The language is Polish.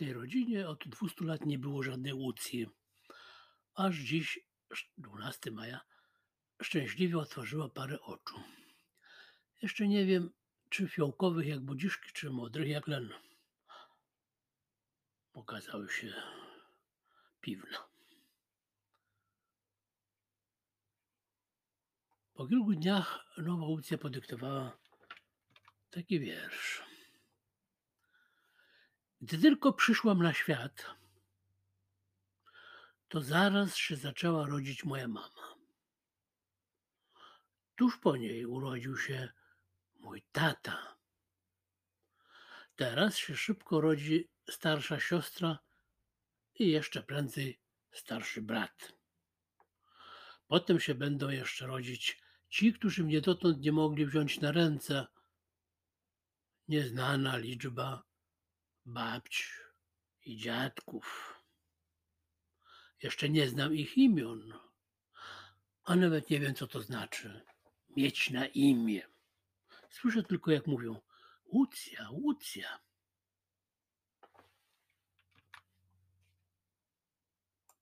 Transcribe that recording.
tej rodzinie od 200 lat nie było żadnej Łucji. Aż dziś, 12 maja, szczęśliwie otworzyła parę oczu. Jeszcze nie wiem, czy fiołkowych jak budziszki, czy modrych jak len. Okazały się piwne. Po kilku dniach nowa Łucja podyktowała taki wiersz. Gdy tylko przyszłam na świat, to zaraz się zaczęła rodzić moja mama. Tuż po niej urodził się mój tata. Teraz się szybko rodzi starsza siostra i jeszcze prędzej starszy brat. Potem się będą jeszcze rodzić ci, którzy mnie dotąd nie mogli wziąć na ręce. Nieznana liczba babć i dziadków. Jeszcze nie znam ich imion, a nawet nie wiem, co to znaczy mieć na imię. Słyszę tylko, jak mówią Łucja, Łucja.